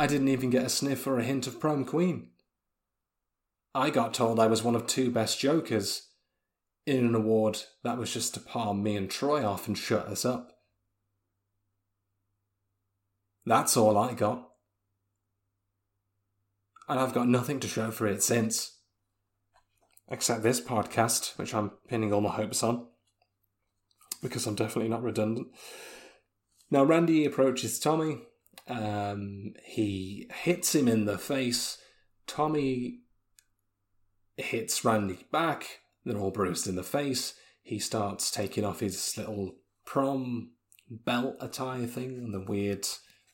I didn't even get a sniff or a hint of prom queen. I got told I was one of two best jokers in an award that was just to palm me and Troy off and shut us up. That's all I got. And I've got nothing to show for it since. Except this podcast, which I'm pinning all my hopes on. Because I'm definitely not redundant. Now, Randy approaches Tommy um, he hits him in the face. Tommy hits Randy back. They're all bruised in the face. He starts taking off his little prom belt attire thing and the weird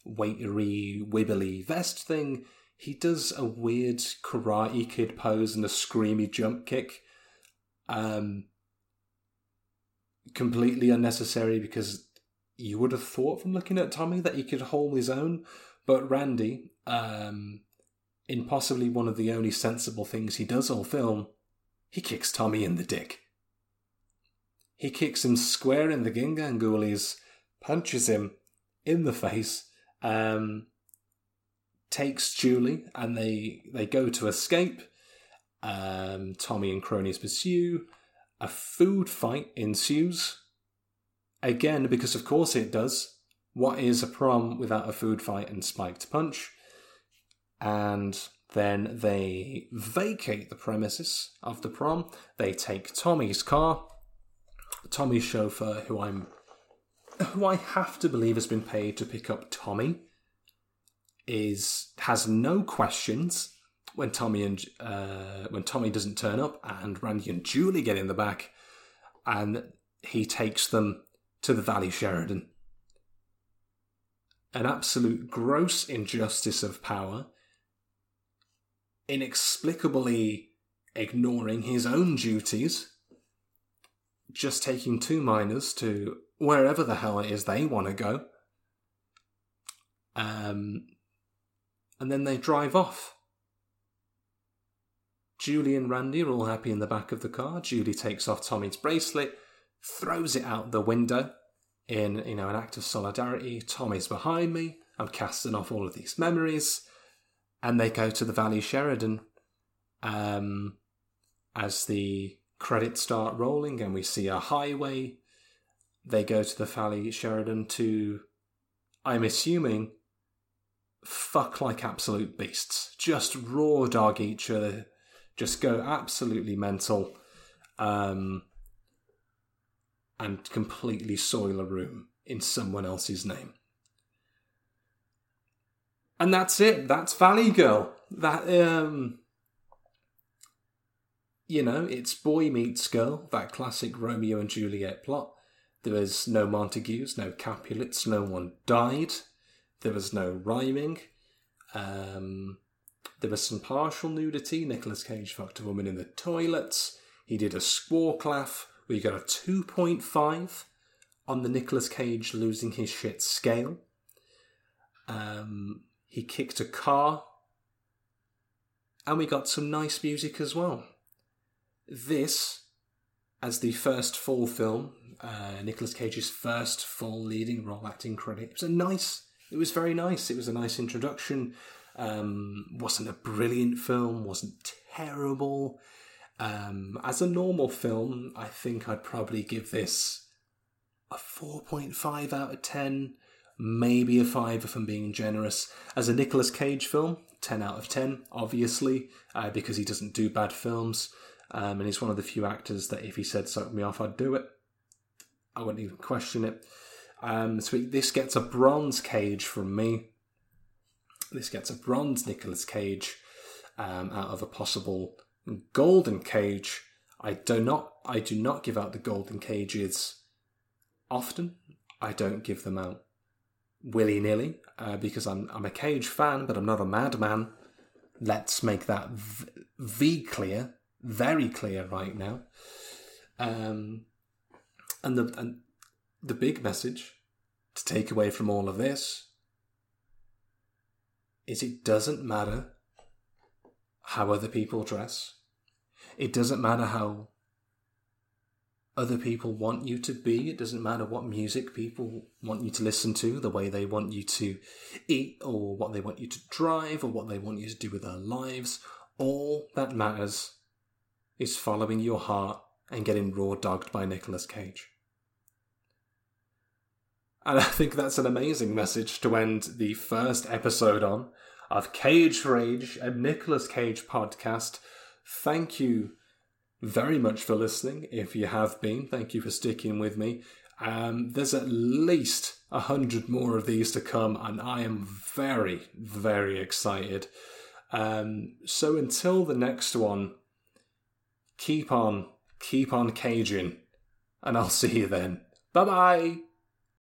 waitery wibbly vest thing. He does a weird karate kid pose and a screamy jump kick. Um, completely unnecessary because you would have thought from looking at Tommy that he could hold his own, but Randy, um, in possibly one of the only sensible things he does all film, he kicks Tommy in the dick. He kicks him square in the gingangoolies, punches him in the face, um, takes Julie, and they they go to escape. Um, Tommy and cronies pursue. A food fight ensues Again, because of course it does. What is a prom without a food fight and spiked punch? And then they vacate the premises of the prom. They take Tommy's car. Tommy's chauffeur, who I'm who I have to believe has been paid to pick up Tommy, is has no questions when Tommy and uh, when Tommy doesn't turn up, and Randy and Julie get in the back, and he takes them to the Valley Sheraton. An absolute gross injustice of power, inexplicably ignoring his own duties, just taking two minors to wherever the hell it is they want to go. Um, and then they drive off. Julie and Randy are all happy in the back of the car. Julie takes off Tommy's bracelet throws it out the window. In you know an act of solidarity. Tommy's behind me. I'm casting off all of these memories, and they go to the Valley Sheraton. Um, as the credits start rolling, and we see a highway, they go to the Valley Sheraton to, I'm assuming, fuck like absolute beasts. Just raw dog each other. Just go absolutely mental. Um, and completely soil a room in someone else's name. And that's it. That's Valley Girl. That um you know, it's boy meets girl, that classic Romeo and Juliet plot. There was no Montagues, no Capulets, no one died. There was no rhyming. Um, there was some partial nudity. Nicolas Cage fucked a woman in the toilets. He did a squawk laugh. We got a 2.5 on the Nicolas Cage losing his shit scale. Um, he kicked a car. And we got some nice music as well. This, as the first full film, uh, Nicolas Cage's first full leading role acting credit, it was a nice, it was very nice. It was a nice introduction. Um, wasn't a brilliant film, wasn't terrible. Um, as a normal film, I think I'd probably give this a 4.5 out of 10, maybe a 5 if I'm being generous. As a Nicolas Cage film, 10 out of 10, obviously, uh, because he doesn't do bad films. Um, and he's one of the few actors that if he said suck me off, I'd do it. I wouldn't even question it. Um, so this gets a bronze cage from me. This gets a bronze Nicolas Cage um, out of a possible golden cage. I do not. I do not give out the golden cages often. I don't give them out willy nilly uh, because I'm I'm a cage fan, but I'm not a madman. Let's make that v, v clear very clear right now. Um, and the and the big message to take away from all of this is it doesn't matter how other people dress. It doesn't matter how other people want you to be. It doesn't matter what music people want you to listen to, the way they want you to eat, or what they want you to drive, or what they want you to do with their lives. All that matters is following your heart and getting raw dogged by Nicolas Cage. And I think that's an amazing message to end the first episode on of Cage Rage, a Nicolas Cage podcast. Thank you very much for listening. If you have been, thank you for sticking with me. Um, there's at least a hundred more of these to come, and I am very, very excited. Um, so until the next one, keep on, keep on caging, and I'll see you then. Bye bye.